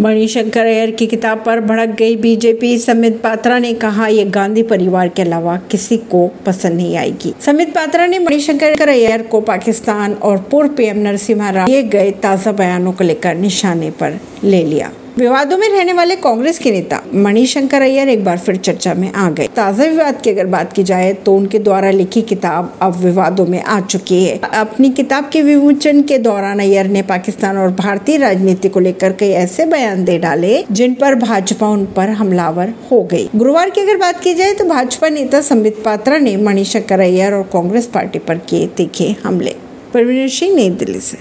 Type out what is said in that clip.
मणिशंकर अयर की किताब पर भड़क गई बीजेपी। समित पात्रा ने कहा यह गांधी परिवार के अलावा किसी को पसंद नहीं आएगी। समित पात्रा ने मणिशंकर अयर को पाकिस्तान और पूर्व पीएम नरसिम्हा राव दिए गए ताज़ा बयानों को लेकर निशाने पर ले लिया। विवादों में रहने वाले कांग्रेस के नेता मणिशंकर अय्यर एक बार फिर चर्चा में आ गए। ताज़ा विवाद की अगर बात की जाए तो उनके द्वारा लिखी किताब अब विवादों में आ चुकी है। अपनी किताब के विमोचन के दौरान अय्यर ने पाकिस्तान और भारतीय राजनीति को लेकर कई ऐसे बयान दे डाले, जिन पर भाजपा उन पर हमलावर हो गई गुरुवार की अगर बात की जाए तो भाजपा नेता संबित पात्रा ने मणिशंकर अय्यर और कांग्रेस पार्टी पर किए तीखे हमले। परवीन सिंह, नई दिल्ली से।